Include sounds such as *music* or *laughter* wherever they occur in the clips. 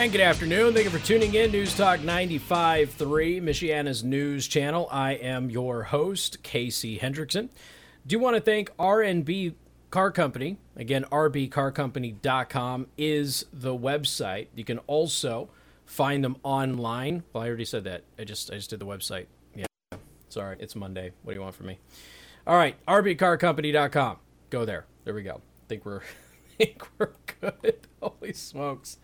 And good afternoon. Thank you for tuning in. News Talk 95.3, Michiana's news channel. I am your host, Casey Hendrickson. Do you want to thank RNB Car Company. Again, rbcarcompany.com is the website. You can also find them online. Well, I already said that. I just I just did the website. Yeah. Sorry, it's Monday. What do you want from me? All right, rbcarcompany.com. Go there. There we go. I think we're I *laughs* think we're good. *laughs* Holy smokes.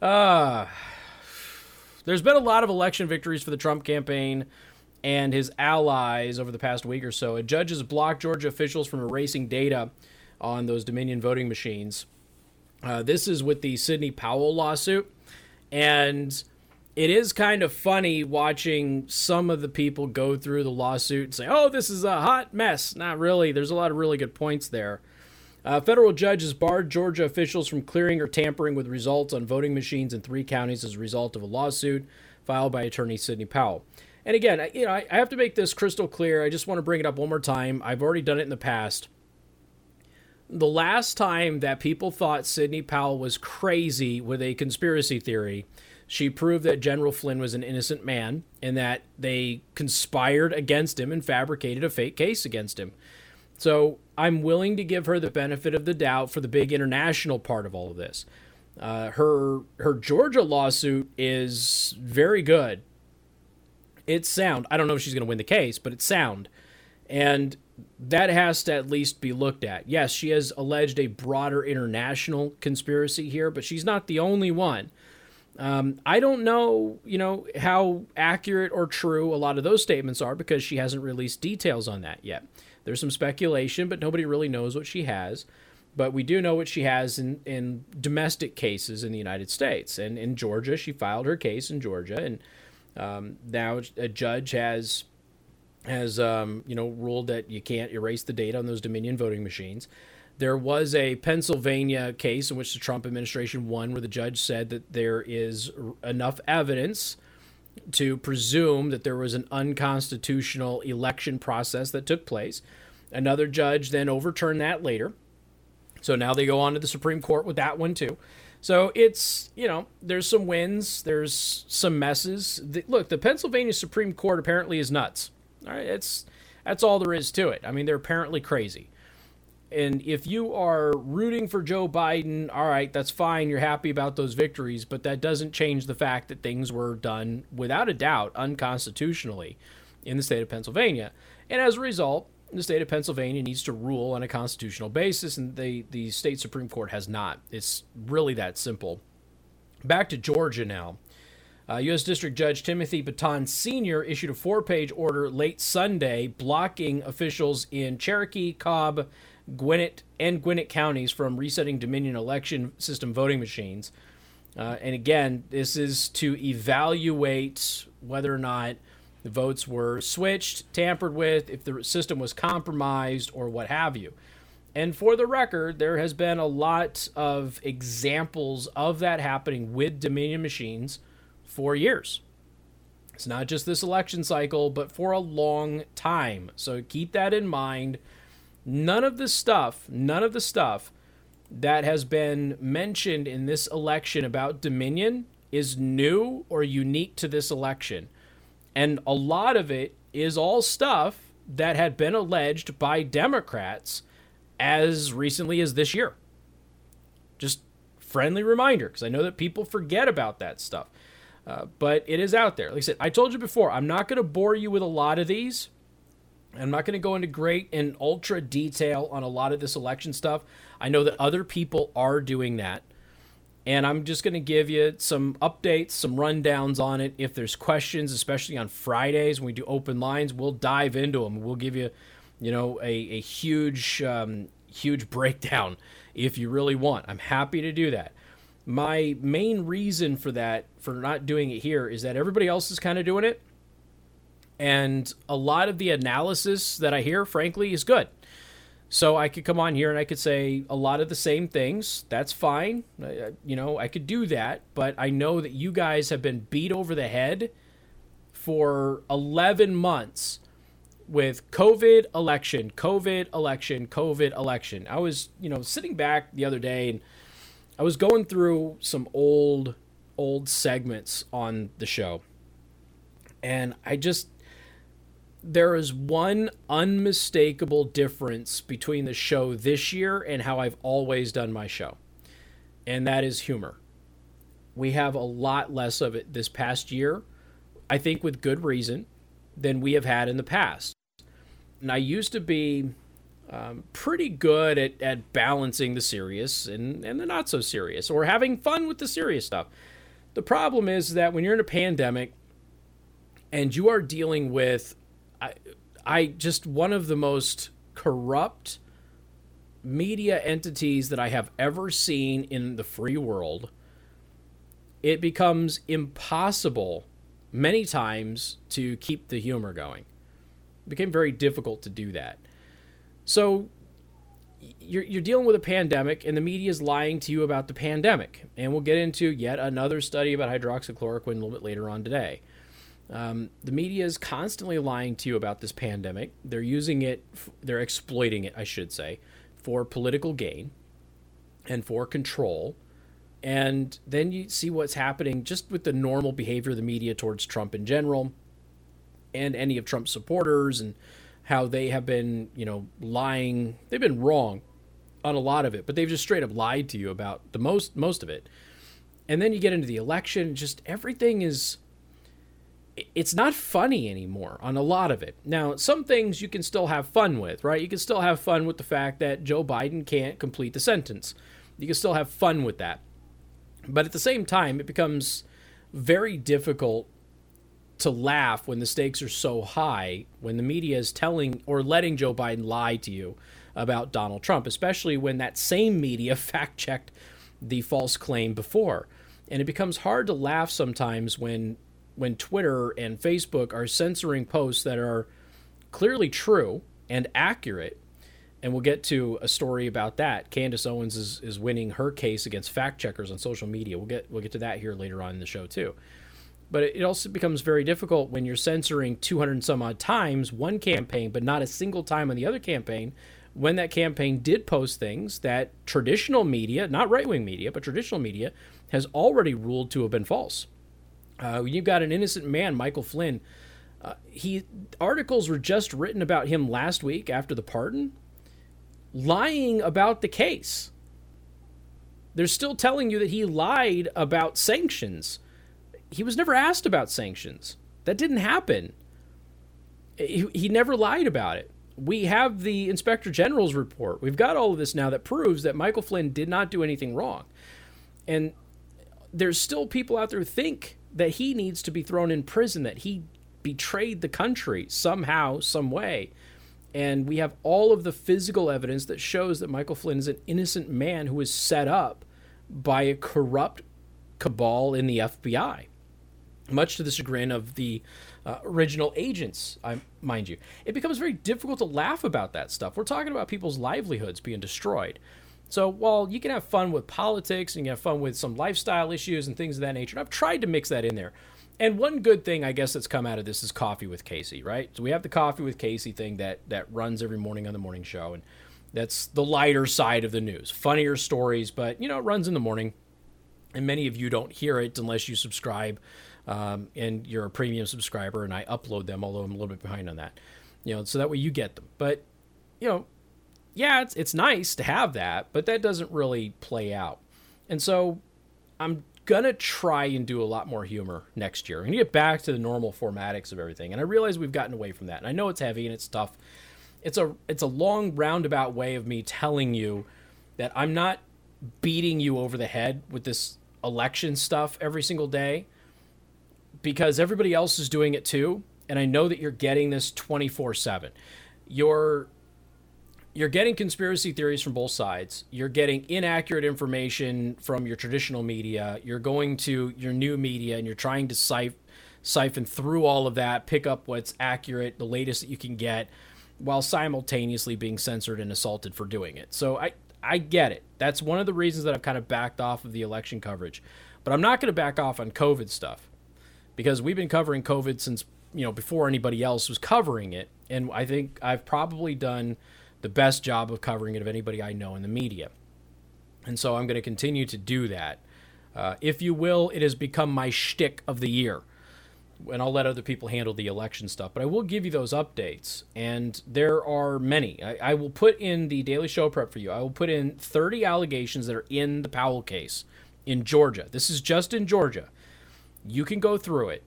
Uh, there's been a lot of election victories for the Trump campaign and his allies over the past week or so. A judge has blocked Georgia officials from erasing data on those Dominion voting machines. Uh, this is with the Sidney Powell lawsuit. And it is kind of funny watching some of the people go through the lawsuit and say, oh, this is a hot mess. Not really. There's a lot of really good points there. A uh, federal judge has barred Georgia officials from clearing or tampering with results on voting machines in three counties as a result of a lawsuit filed by attorney Sidney Powell. And again, you know, I have to make this crystal clear. I just want to bring it up one more time. I've already done it in the past. The last time that people thought Sidney Powell was crazy with a conspiracy theory, she proved that General Flynn was an innocent man and that they conspired against him and fabricated a fake case against him. So I'm willing to give her the benefit of the doubt for the big international part of all of this. Uh, her her Georgia lawsuit is very good. It's sound. I don't know if she's going to win the case, but it's sound, and that has to at least be looked at. Yes, she has alleged a broader international conspiracy here, but she's not the only one. Um, I don't know, you know, how accurate or true a lot of those statements are because she hasn't released details on that yet. There's some speculation, but nobody really knows what she has. But we do know what she has in, in domestic cases in the United States. And in Georgia, she filed her case in Georgia. And um, now a judge has has um, you know ruled that you can't erase the data on those Dominion voting machines. There was a Pennsylvania case in which the Trump administration won, where the judge said that there is enough evidence to presume that there was an unconstitutional election process that took place. Another judge then overturned that later. So now they go on to the Supreme Court with that one too. So it's, you know, there's some wins, there's some messes. The, look, the Pennsylvania Supreme Court apparently is nuts. All right, it's that's all there is to it. I mean, they're apparently crazy. And if you are rooting for Joe Biden, all right, that's fine. You're happy about those victories, but that doesn't change the fact that things were done without a doubt unconstitutionally in the state of Pennsylvania. And as a result, the state of Pennsylvania needs to rule on a constitutional basis, and the, the state Supreme Court has not. It's really that simple. Back to Georgia now. Uh, U.S. District Judge Timothy Batten Sr. issued a four page order late Sunday blocking officials in Cherokee, Cobb, Gwinnett and Gwinnett counties from resetting Dominion election system voting machines. Uh, and again, this is to evaluate whether or not the votes were switched, tampered with, if the system was compromised, or what have you. And for the record, there has been a lot of examples of that happening with Dominion machines for years. It's not just this election cycle, but for a long time. So keep that in mind None of the stuff, none of the stuff that has been mentioned in this election about Dominion is new or unique to this election. And a lot of it is all stuff that had been alleged by Democrats as recently as this year. Just friendly reminder, because I know that people forget about that stuff. Uh, but it is out there. Like I said, I told you before, I'm not going to bore you with a lot of these I'm not going to go into great and ultra detail on a lot of this election stuff. I know that other people are doing that. And I'm just going to give you some updates, some rundowns on it. If there's questions, especially on Fridays when we do open lines, we'll dive into them. We'll give you, you know, a, a huge, um, huge breakdown if you really want. I'm happy to do that. My main reason for that, for not doing it here, is that everybody else is kind of doing it and a lot of the analysis that I hear, frankly, is good. So I could come on here and I could say a lot of the same things. That's fine. you know, I could do that. But I know that you guys have been beat over the head for 11 months with COVID election, COVID election, COVID election. I was, you know, sitting back the other day and I was going through some old old segments on the show. And I just there is one unmistakable difference between the show this year and how I've always done my show. And that is humor. We have a lot less of it this past year, I think with good reason, than we have had in the past. And I used to be um, pretty good at, at balancing the serious and, and the not so serious or having fun with the serious stuff. The problem is that when you're in a pandemic and you are dealing with I, I just one of the most corrupt media entities that I have ever seen in the free world. It becomes impossible many times to keep the humor going. It became very difficult to do that. So you're, you're dealing with a pandemic, and the media is lying to you about the pandemic. And we'll get into yet another study about hydroxychloroquine a little bit later on today. Um, the media is constantly lying to you about this pandemic. They're using it, they're exploiting it, I should say, for political gain and for control. And then you see what's happening just with the normal behavior of the media towards Trump in general and any of Trump's supporters and how they have been, you know, lying. They've been wrong on a lot of it, but they've just straight up lied to you about the most most of it. And then you get into the election, just everything is it's not funny anymore on a lot of it. Now, some things you can still have fun with, right? You can still have fun with the fact that Joe Biden can't complete the sentence. You can still have fun with that. But at the same time, it becomes very difficult to laugh when the stakes are so high, when the media is telling or letting Joe Biden lie to you about Donald Trump, especially when that same media *laughs* fact checked the false claim before. And it becomes hard to laugh sometimes when when Twitter and Facebook are censoring posts that are clearly true and accurate. And we'll get to a story about that. Candace Owens is, is winning her case against fact checkers on social media. We'll get we'll get to that here later on in the show too. But it also becomes very difficult when you're censoring 200 some odd times one campaign, but not a single time on the other campaign. When that campaign did post things that traditional media, not right wing media, but traditional media, has already ruled to have been false. Uh, you've got an innocent man, Michael Flynn. Uh, he articles were just written about him last week after the pardon, lying about the case. They're still telling you that he lied about sanctions. He was never asked about sanctions. That didn't happen. He, he never lied about it. We have the inspector general's report. We've got all of this now that proves that Michael Flynn did not do anything wrong. And there's still people out there who think that he needs to be thrown in prison, that he betrayed the country somehow, some way. And we have all of the physical evidence that shows that Michael Flynn is an innocent man who was set up by a corrupt cabal in the FBI, much to the chagrin of the uh, original agents, I, mind you. It becomes very difficult to laugh about that stuff. We're talking about people's livelihoods being destroyed. So while you can have fun with politics and you can have fun with some lifestyle issues and things of that nature, I've tried to mix that in there. And one good thing I guess that's come out of this is coffee with Casey, right? So we have the coffee with Casey thing that that runs every morning on the morning show, and that's the lighter side of the news, funnier stories, but you know it runs in the morning, and many of you don't hear it unless you subscribe, um, and you're a premium subscriber, and I upload them, although I'm a little bit behind on that, you know, so that way you get them. But you know, yeah, it's it's nice to have that, but that doesn't really play out. And so I'm gonna try and do a lot more humor next year. I'm gonna get back to the normal formatics of everything. And I realize we've gotten away from that. And I know it's heavy and it's tough. It's a it's a long roundabout way of me telling you that I'm not beating you over the head with this election stuff every single day because everybody else is doing it too. And I know that you're getting this 24 7. You're you're getting conspiracy theories from both sides. You're getting inaccurate information from your traditional media. You're going to your new media and you're trying to siph- siphon through all of that, pick up what's accurate, the latest that you can get, while simultaneously being censored and assaulted for doing it. So I I get it. That's one of the reasons that I've kind of backed off of the election coverage. But I'm not going to back off on COVID stuff because we've been covering COVID since, you know, before anybody else was covering it. And I think I've probably done the best job of covering it of anybody I know in the media. And so I'm going to continue to do that. Uh, if you will, it has become my shtick of the year. And I'll let other people handle the election stuff, but I will give you those updates. And there are many. I, I will put in the daily show prep for you. I will put in 30 allegations that are in the Powell case in Georgia. This is just in Georgia. You can go through it.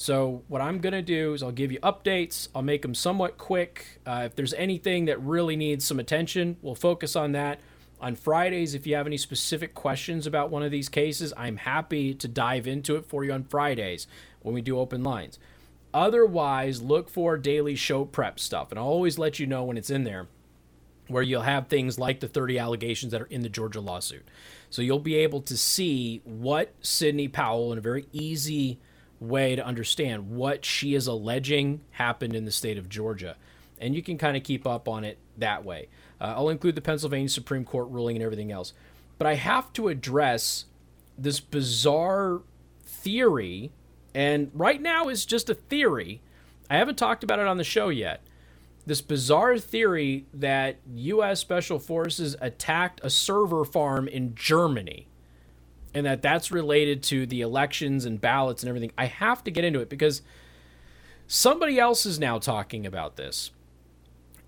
So, what I'm going to do is I'll give you updates. I'll make them somewhat quick. Uh, if there's anything that really needs some attention, we'll focus on that. On Fridays, if you have any specific questions about one of these cases, I'm happy to dive into it for you on Fridays when we do open lines. Otherwise, look for daily show prep stuff, and I'll always let you know when it's in there, where you'll have things like the 30 allegations that are in the Georgia lawsuit. So you'll be able to see what Sidney Powell, in a very easy way to understand what she is alleging happened in the state of Georgia. And you can kind of keep up on it that way. Uh, I'll include the Pennsylvania Supreme Court ruling and everything else. But I have to address this bizarre theory, and right now is just a theory. I haven't talked about it on the show yet. This bizarre theory that U.S. Special Forces attacked a server farm in Germany and that that's related to the elections and ballots and everything. I have to get into it because somebody else is now talking about this.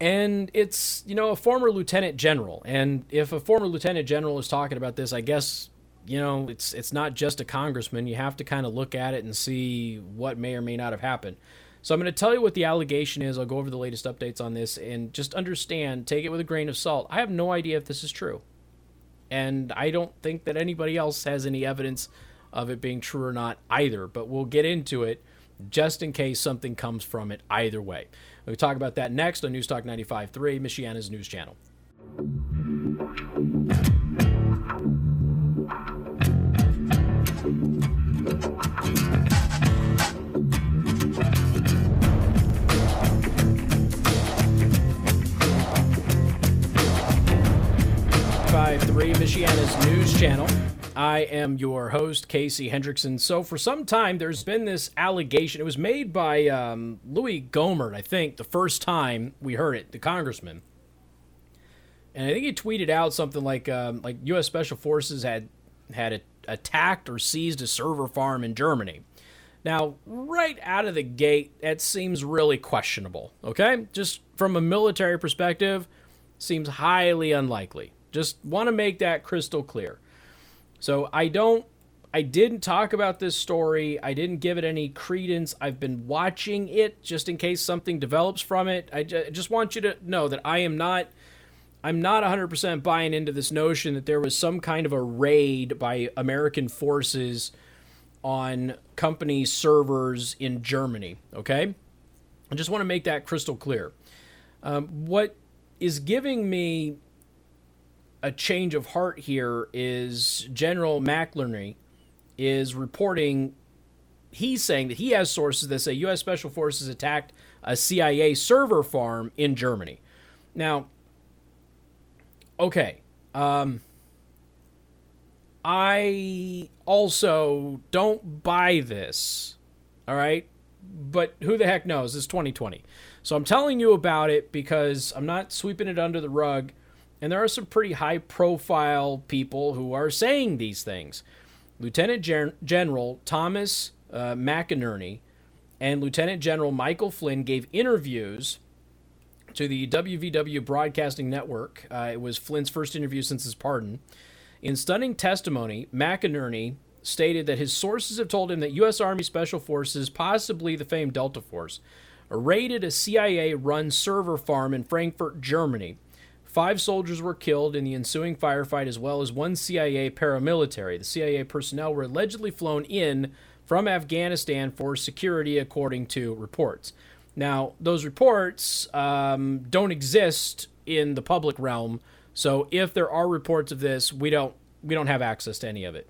And it's, you know, a former lieutenant general. And if a former lieutenant general is talking about this, I guess, you know, it's it's not just a congressman. You have to kind of look at it and see what may or may not have happened. So I'm going to tell you what the allegation is. I'll go over the latest updates on this and just understand, take it with a grain of salt. I have no idea if this is true. And I don't think that anybody else has any evidence of it being true or not either, but we'll get into it just in case something comes from it either way. We'll talk about that next on News Talk 95.3, Michiana's news channel. 1053, Michiana's news channel. I am your host, Casey Hendrickson. So, for some time, there's been this allegation. It was made by um, Louis Gohmert, I think, the first time we heard it, the congressman. And I think he tweeted out something like, um, like U.S. Special Forces had had a, attacked or seized a server farm in Germany. Now, right out of the gate, that seems really questionable. Okay, just from a military perspective, seems highly unlikely. Just want to make that crystal clear. So I don't I didn't talk about this story. I didn't give it any credence. I've been watching it just in case something develops from it. I just want you to know that I am not I'm not 100% buying into this notion that there was some kind of a raid by American forces on company servers in Germany, okay? I just want to make that crystal clear. Um, what is giving me a change of heart here is General McInerney is reporting. He's saying that he has sources that say U.S. Special Forces attacked a CIA server farm in Germany. Now, okay, um, I also don't buy this. All right, but who the heck knows? It's 2020. So I'm telling you about it because I'm not sweeping it under the rug. And there are some pretty high profile people who are saying these things. Lieutenant Gen- General Thomas uh, McInerney and Lieutenant General Michael Flynn gave interviews to the WVW Broadcasting Network. Uh, it was Flynn's first interview since his pardon. In stunning testimony, McInerney stated that his sources have told him that U.S. Army Special Forces, possibly the famed Delta Force, raided a CIA run server farm in Frankfurt, Germany Five soldiers were killed in the ensuing firefight, as well as one CIA paramilitary. The CIA personnel were allegedly flown in from Afghanistan for security, according to reports. Now, those reports um, don't exist in the public realm, so if there are reports of this, we don't we don't have access to any of it.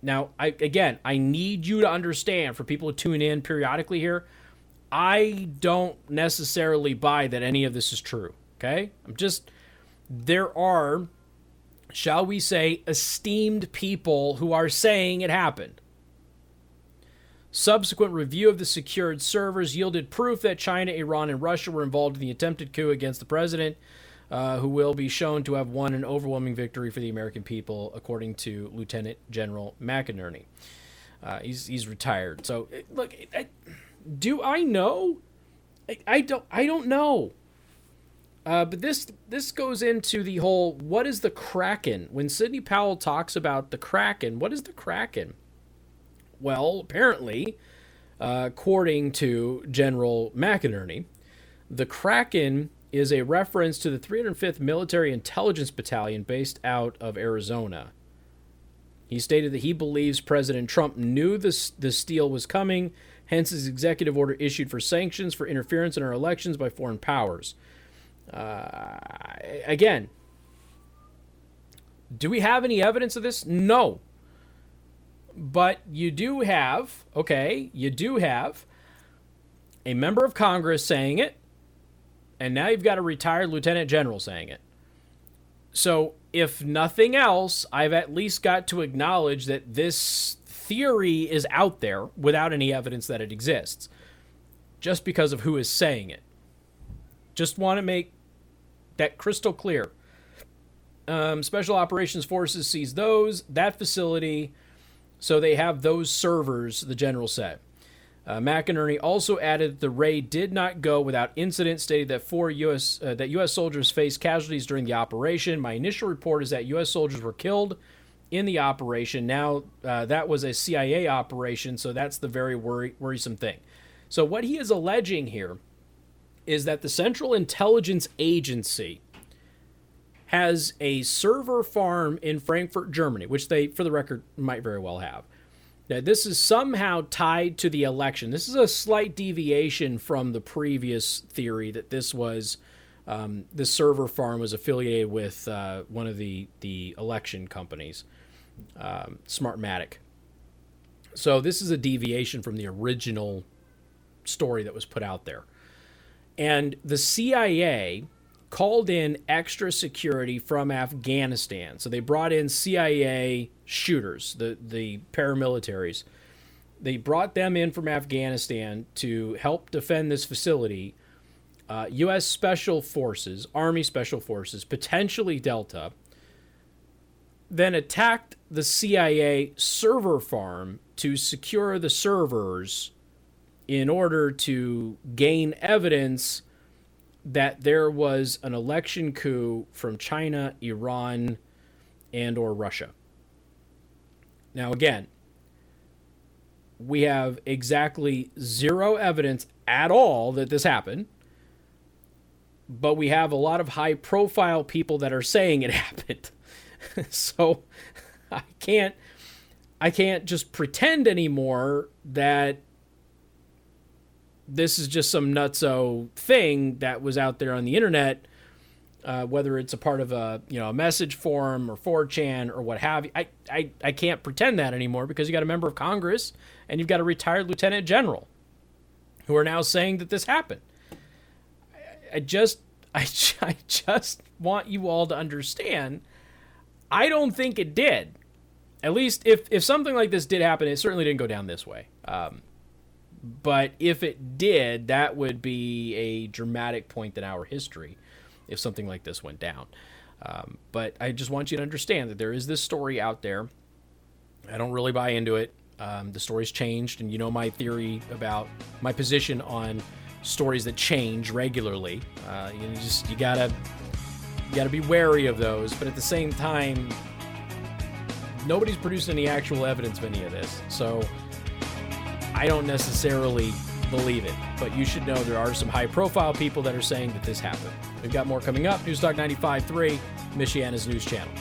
Now, I, again, I need you to understand for people who tune in periodically here, I don't necessarily buy that any of this is true. Okay, I'm just there are, shall we say, esteemed people who are saying it happened. Subsequent review of the secured servers yielded proof that China, Iran, and Russia were involved in the attempted coup against the president. uh, who will be shown to have won an overwhelming victory for the American people, according to Lieutenant General McInerney. Uh, he's he's retired. So look, I, do I know? I, I, don't. I don't know. Uh, but this this goes into the whole what is the Kraken? When Sidney Powell talks about the Kraken, what is the Kraken? Well, apparently, uh, according to General McInerney, the Kraken is a reference to the 305th Military Intelligence Battalion based out of Arizona. He stated that he believes President Trump knew this this deal was coming, hence his executive order issued for sanctions for interference in our elections by foreign powers. Uh, again, do we have any evidence of this? No. But you do have, okay, you do have a member of Congress saying it, and now you've got a retired lieutenant general saying it. So, if nothing else, I've at least got to acknowledge that this theory is out there without any evidence that it exists, just because of who is saying it. Just want to make that crystal clear. Um, Special Operations Forces sees those, that facility, so they have those servers, the general said. Uh, McInerney also added the raid did not go without incident, stated that four U.S. Uh, that U.S. soldiers faced casualties during the operation. My initial report is that U.S. soldiers were killed in the operation. Now uh, that was a CIA operation, so that's the very worry- worrisome thing. So what he is alleging here is that the Central Intelligence Agency has a server farm in Frankfurt, Germany, which they, for the record, might very well have. Now, this is somehow tied to the election. This is a slight deviation from the previous theory that this was um, the server farm was affiliated with uh, one of the the election companies, um, Smartmatic. So this is a deviation from the original story that was put out there. And the CIA called in extra security from Afghanistan. So they brought in CIA shooters, the, the paramilitaries. They brought them in from Afghanistan to help defend this facility. Uh, U.S. Special Forces, Army Special Forces, potentially Delta, then attacked the CIA server farm to secure the servers in order to gain evidence that there was an election coup from China, Iran, and or Russia. Now again, we have exactly zero evidence at all that this happened. But we have a lot of high profile people that are saying it *laughs* happened. *laughs* so I can't I can't just pretend anymore that this is just some nutso thing that was out there on the internet, uh, whether it's a part of a you know a message forum or 4chan or what have you. I, I, I can't pretend that anymore because you got a member of Congress and you've got a retired lieutenant general who are now saying that this happened. I, I just *laughs* I, I just want you all to understand. I don't think it did. At least if if something like this did happen, it certainly didn't go down this way. Um, but if it did, that would be a dramatic point in our history if something like this went down. Um, but I just want you to understand that there is this story out there. I don't really buy into it. Um, the story's changed, and you know my theory about my position on stories that change regularly. Uh, you just you gotta you gotta be wary of those, but at the same time, nobody's produced any actual evidence of any of this. So I don't necessarily believe it, but you should know there are some high profile people that are saying that this happened. We've got more coming up. Newstalk 95.3, Michiana's news channel.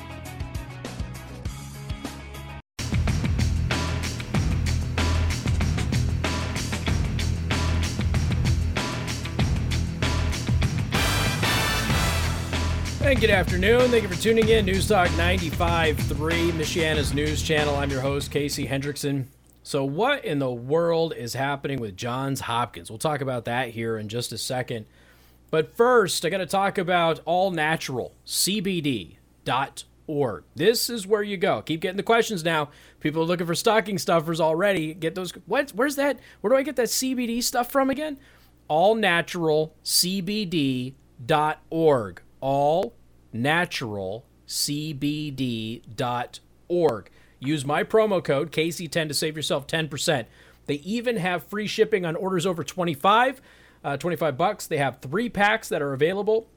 And good afternoon. Thank you for tuning in. Newstalk 95.3, Michiana's news channel. I'm your host, Casey Hendrickson. So, what in the world is happening with Johns Hopkins? We'll talk about that here in just a second. But first, I got to talk about allnaturalcbd.org. This is where you go. Keep getting the questions now. People are looking for stocking stuffers already. Get those. What? Where's that? Where do I get that CBD stuff from again? Allnaturalcbd.org. allnaturalcbd.org. Use my promo code KC10 to save yourself 10%. They even have free shipping on orders over 25, uh, 25 bucks. They have three packs that are available.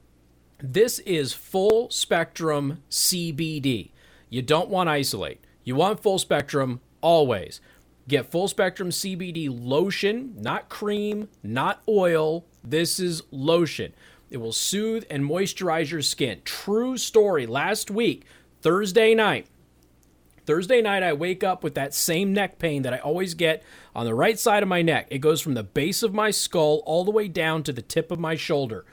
This is full spectrum CBD. You don't want isolate. You want full spectrum always. Get full spectrum CBD lotion, not cream, not oil. This is lotion. It will soothe and moisturize your skin. True story. Last week, Thursday night, Thursday night, I wake up with that same neck pain that I always get on the right side of my neck. It goes from the base of my skull all the way down to the tip of my shoulder.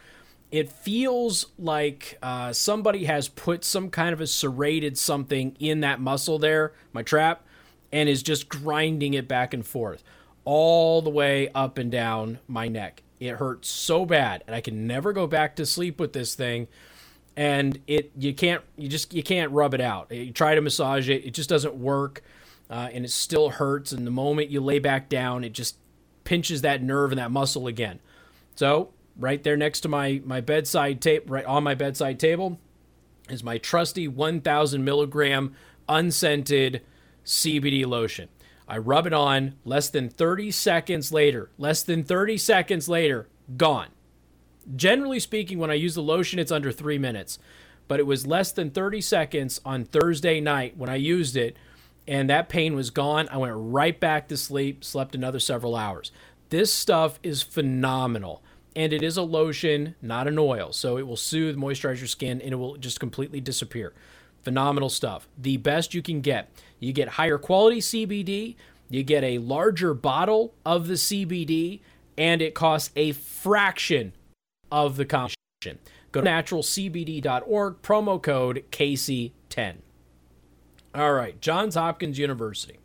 It feels like uh, somebody has put some kind of a serrated something in that muscle there, my trap, and is just grinding it back and forth all the way up and down my neck. It hurts so bad, and I can never go back to sleep with this thing and it you can't you just you can't rub it out. You try to massage it, it just doesn't work, uh, and it still hurts. And the moment you lay back down, it just pinches that nerve and that muscle again. So right there next to my my bedside tape, right on my bedside table, is my trusty 1,000 milligram unscented CBD lotion. I rub it on less than 30 seconds later. Less than 30 seconds later, gone. Generally speaking, when I use the lotion, it's under three minutes, but it was less than 30 seconds on Thursday night when I used it, and that pain was gone. I went right back to sleep, slept another several hours. This stuff is phenomenal. And it is a lotion, not an oil. So it will soothe, moisturize your skin, and it will just completely disappear. Phenomenal stuff. The best you can get. You get higher quality CBD, you get a larger bottle of the CBD, and it costs a fraction of the competition. Go to naturalcbd.org, promo code KC10. All right, Johns Hopkins University.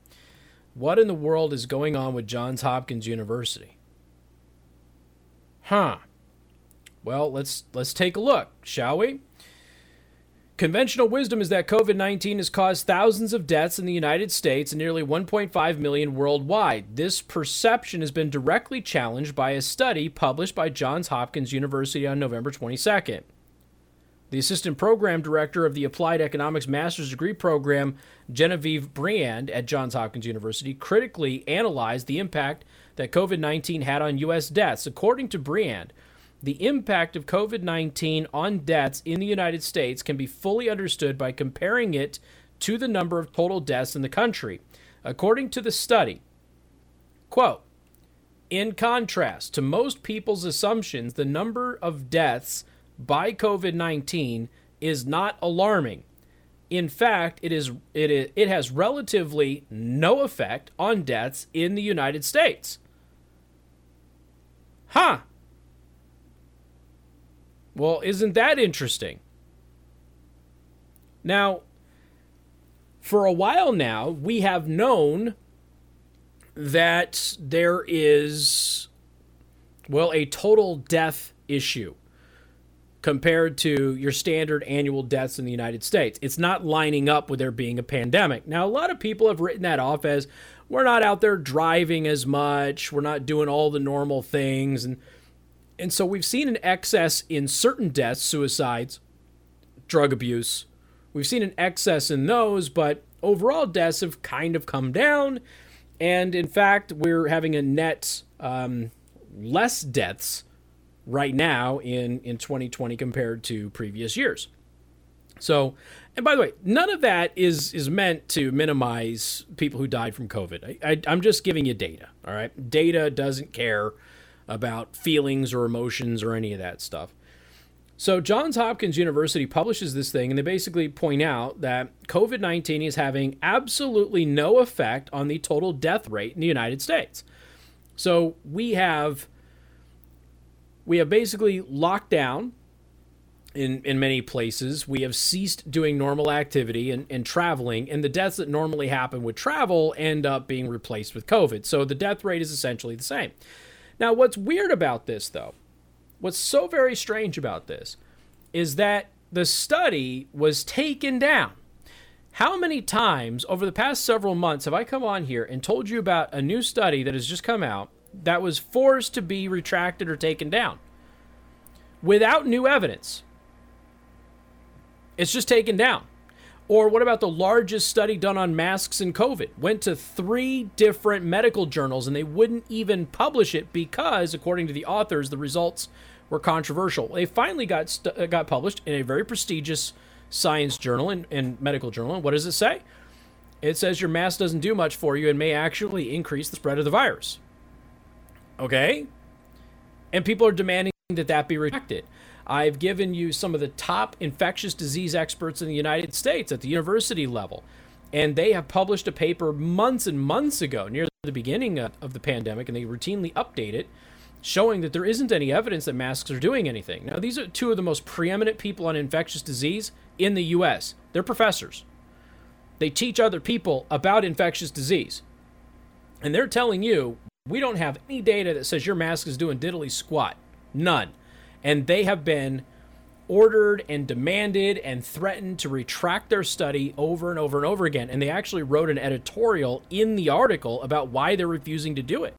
What in the world is going on with Johns Hopkins University? Huh. Well, let's let's take a look, shall we? Conventional wisdom is that COVID 19 has caused thousands of deaths in the United States and nearly 1.5 million worldwide. This perception has been directly challenged by a study published by Johns Hopkins University on November 22nd. The assistant program director of the Applied Economics Master's Degree Program, Genevieve Briand at Johns Hopkins University, critically analyzed the impact that COVID 19 had on U.S. deaths. According to Briand, the impact of COVID 19 on deaths in the United States can be fully understood by comparing it to the number of total deaths in the country. According to the study, quote, in contrast to most people's assumptions, the number of deaths by COVID 19 is not alarming. In fact, it, is, it, is, it has relatively no effect on deaths in the United States. Huh. Well, isn't that interesting? Now, for a while now, we have known that there is, well, a total death issue compared to your standard annual deaths in the United States. It's not lining up with there being a pandemic. Now, a lot of people have written that off as we're not out there driving as much, we're not doing all the normal things, and and so we've seen an excess in certain deaths, suicides, drug abuse. We've seen an excess in those, but overall deaths have kind of come down. And in fact, we're having a net um, less deaths right now in, in 2020 compared to previous years. So, and by the way, none of that is is meant to minimize people who died from COVID. I, I, I'm just giving you data. All right, data doesn't care about feelings or emotions or any of that stuff. So, Johns Hopkins University publishes this thing, and they basically point out that COVID 19 is having absolutely no effect on the total death rate in the United States. So, we have we have basically locked down in, in many places. We have ceased doing normal activity and, and traveling, and the deaths that normally happen with travel end up being replaced with COVID. So the death rate is essentially the same. Now, what's weird about this, though, what's so very strange about this, is that the study was taken down. How many times over the past several months have I come on here and told you about a new study that has just come out that was forced to be retracted or taken down without new evidence? It's just taken down. Or what about the largest study done on masks and COVID? Went to three different medical journals and they wouldn't even publish it because, according to the authors, the results were controversial. They finally got st- uh, got published in a very prestigious science journal and, and medical journal. And what does it say? It says your mask doesn't do much for you and may actually increase the spread of the virus. Okay? And people are demanding that that be retracted. I've given you some of the top infectious disease experts in the United States at the university level. And they have published a paper months and months ago, near the beginning of the pandemic, and they routinely update it, showing that there isn't any evidence that masks are doing anything. Now, these are two of the most preeminent people on infectious disease in the U.S., they're professors. They teach other people about infectious disease. And they're telling you, we don't have any data that says your mask is doing diddly squat. None and they have been ordered and demanded and threatened to retract their study over and over and over again. And they actually wrote an editorial in the article about why they're refusing to do it.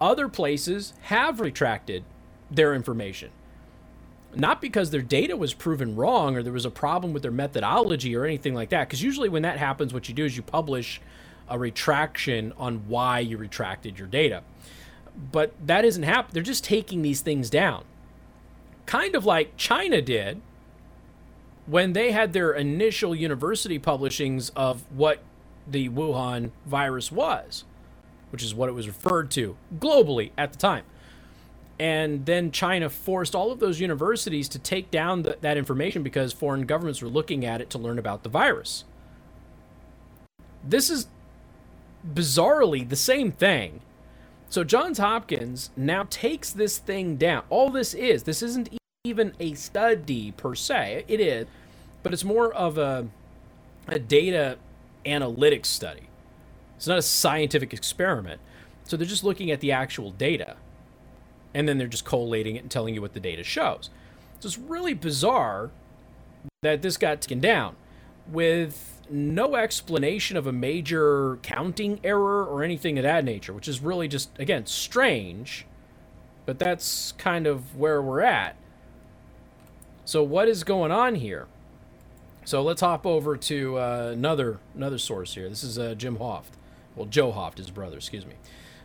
Other places have retracted their information. Not because their data was proven wrong or there was a problem with their methodology or anything like that. Because usually, when that happens, what you do is you publish a retraction on why you retracted your data but that isn't happening. They're just taking these things down. Kind of like China did when they had their initial university publishings of what the Wuhan virus was, which is what it was referred to globally at the time. And then China forced all of those universities to take down the, that information because foreign governments were looking at it to learn about the virus. This is bizarrely the same thing so Johns Hopkins now takes this thing down. All this is, this isn't even a study per se. It is, but it's more of a, a data analytics study. It's not a scientific experiment. So they're just looking at the actual data. And then they're just collating it and telling you what the data shows. So it's really bizarre that this got taken down with no explanation of a major counting error or anything of that nature, which is really just, again, strange. But that's kind of where we're at. So, what is going on here? So let's hop over to uh, another another source here. This is uh, Jim Hoft. Well, Joe Hoft, his brother, excuse me.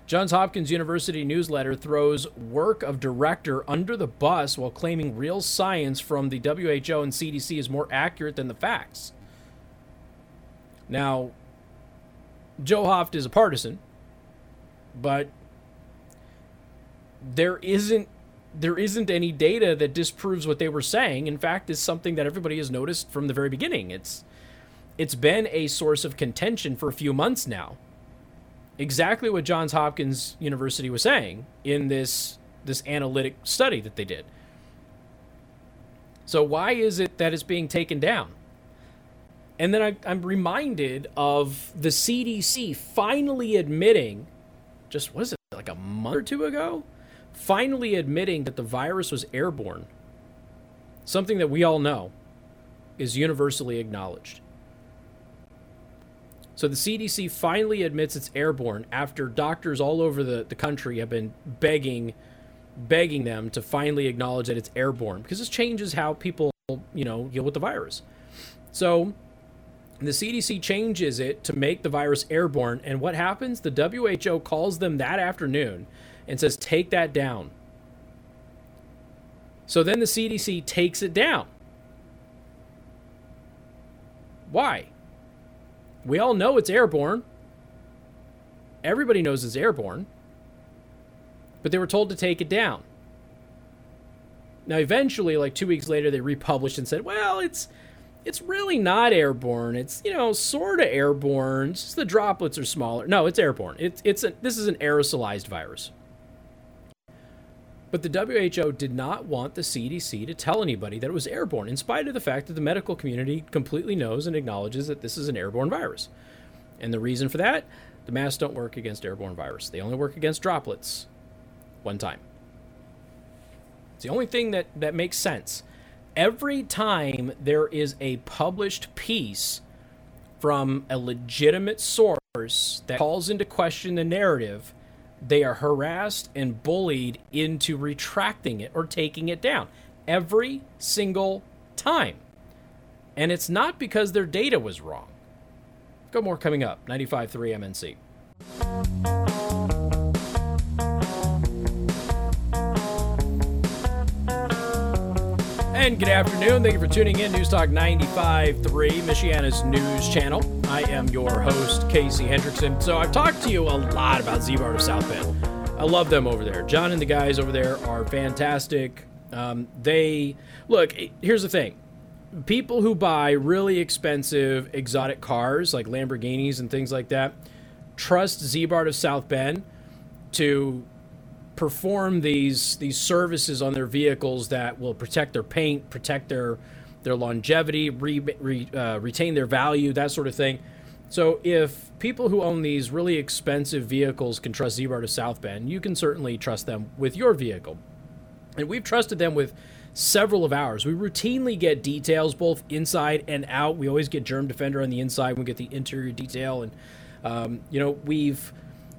Johns Hopkins University newsletter throws work of director under the bus while claiming real science from the WHO and CDC is more accurate than the facts. Now, Joe Hoft is a partisan, but there isn't there isn't any data that disproves what they were saying. In fact, it's something that everybody has noticed from the very beginning. It's it's been a source of contention for a few months now. Exactly what Johns Hopkins University was saying in this this analytic study that they did. So why is it that it's being taken down? And then I, I'm reminded of the CDC finally admitting, just was it like a month or two ago? Finally admitting that the virus was airborne. Something that we all know is universally acknowledged. So the CDC finally admits it's airborne after doctors all over the, the country have been begging begging them to finally acknowledge that it's airborne because this changes how people, you know, deal with the virus. So the CDC changes it to make the virus airborne. And what happens? The WHO calls them that afternoon and says, take that down. So then the CDC takes it down. Why? We all know it's airborne. Everybody knows it's airborne. But they were told to take it down. Now, eventually, like two weeks later, they republished and said, well, it's it's really not airborne. It's you know sort of airborne. Just the droplets are smaller. No, it's airborne. It's it's a, this is an aerosolized virus. But the WHO did not want the CDC to tell anybody that it was airborne, in spite of the fact that the medical community completely knows and acknowledges that this is an airborne virus. And the reason for that, the masks don't work against airborne virus. They only work against droplets one time. It's the only thing that, that makes sense every time there is a published piece from a legitimate source that calls into question the narrative, they are harassed and bullied into retracting it or taking it down. Every single time. And it's not because their data was wrong. Got more coming up. 95.3 MNC. And good afternoon. Thank you for tuning in. News Talk 95.3, Michiana's news channel. I am your host, Casey Hendrickson. So I've talked to you a lot about Ziebart of South Bend. I love them over there. John and the guys over there are fantastic. Um, they look. Here's the thing: people who buy really expensive exotic cars like Lamborghinis and things like that trust Ziebart of South Bend to perform these these services on their vehicles that will protect their paint, protect their their longevity, re, re, uh, retain their value, that sort of thing. So if people who own these really expensive vehicles can trust Ziebart to South Bend, you can certainly trust them with your vehicle. And we've trusted them with several of ours. We routinely get details both inside and out. We always get Germ Defender on the inside. We get the interior detail, and um, you know we've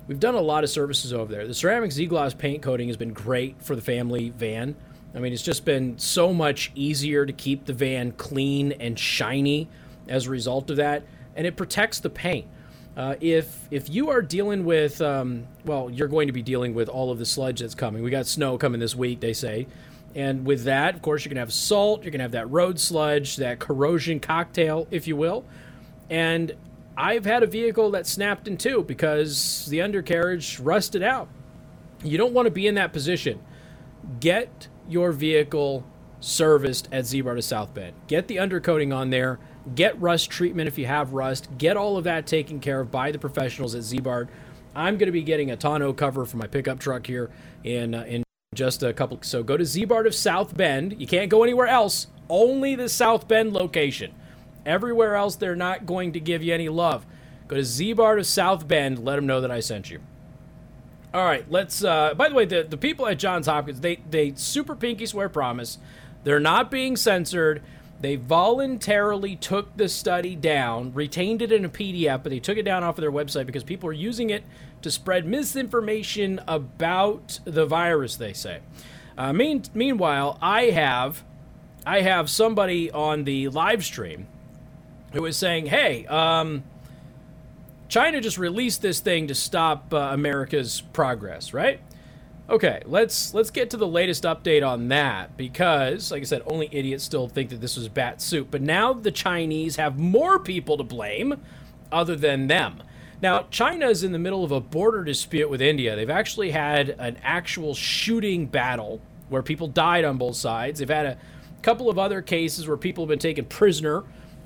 we've done a lot of services over there. The ceramic Z-Gloss paint coating has been great for the family van. I mean, it's just been so much easier to keep the van clean and shiny as a result of that, and it protects the paint. Uh, if if you are dealing with, um, well, you're going to be dealing with all of the sludge that's coming. We got snow coming this week, they say, and with that, of course, you're gonna have salt. You're gonna have that road sludge, that corrosion cocktail, if you will. And I've had a vehicle that snapped in two because the undercarriage rusted out. You don't want to be in that position. Get your vehicle serviced at Ziebart to South Bend. Get the undercoating on there. Get rust treatment if you have rust. Get all of that taken care of by the professionals at Ziebart. I'm going to be getting a tonneau cover for my pickup truck here in uh, in just a couple. So go to Ziebart of South Bend. You can't go anywhere else. Only the South Bend location. Everywhere else, they're not going to give you any love. Go to Ziebart of South Bend. Let them know that I sent you. All right, let's. Uh, by the way, the, the people at Johns Hopkins, they they super pinky swear promise. They're not being censored. They voluntarily took the study down, retained it in a PDF, but they took it down off of their website because people are using it to spread misinformation about the virus. They say. Uh, mean, meanwhile, I have, I have somebody on the live stream who is saying, "Hey, um, China just released this thing to stop uh, America's progress, right?" Okay, let's let's get to the latest update on that because, like I said, only idiots still think that this was bat soup. But now the Chinese have more people to blame, other than them. Now, China is in the middle of a border dispute with India. They've actually had an actual shooting battle where people died on both sides. They've had a couple of other cases where people have been taken prisoner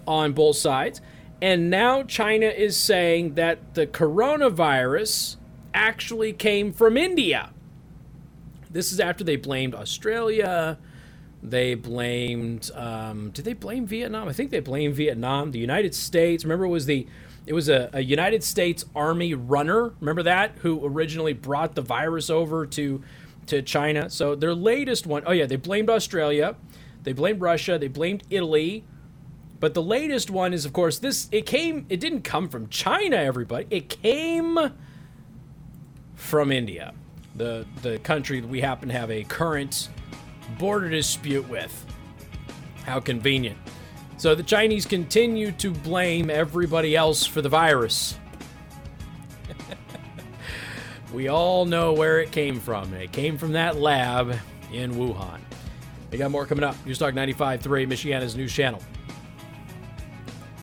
on both sides. And now China is saying that the coronavirus actually came from India. This is after they blamed Australia. They blamed. Um, did they blame Vietnam? I think they blamed Vietnam. The United States. Remember, it was the it was a, a United States Army runner. Remember that who originally brought the virus over to to China. So their latest one, oh yeah, they blamed Australia. They blamed Russia. They blamed Italy. But the latest one is, of course, this. It came. It didn't come from China. Everybody. It came from India the the country that we happen to have a current border dispute with. How convenient. So the Chinese continue to blame everybody else for the virus. *laughs* we all know where it came from. It came from that lab in Wuhan. We got more coming up. News Talk 95.3, Michiana's news channel.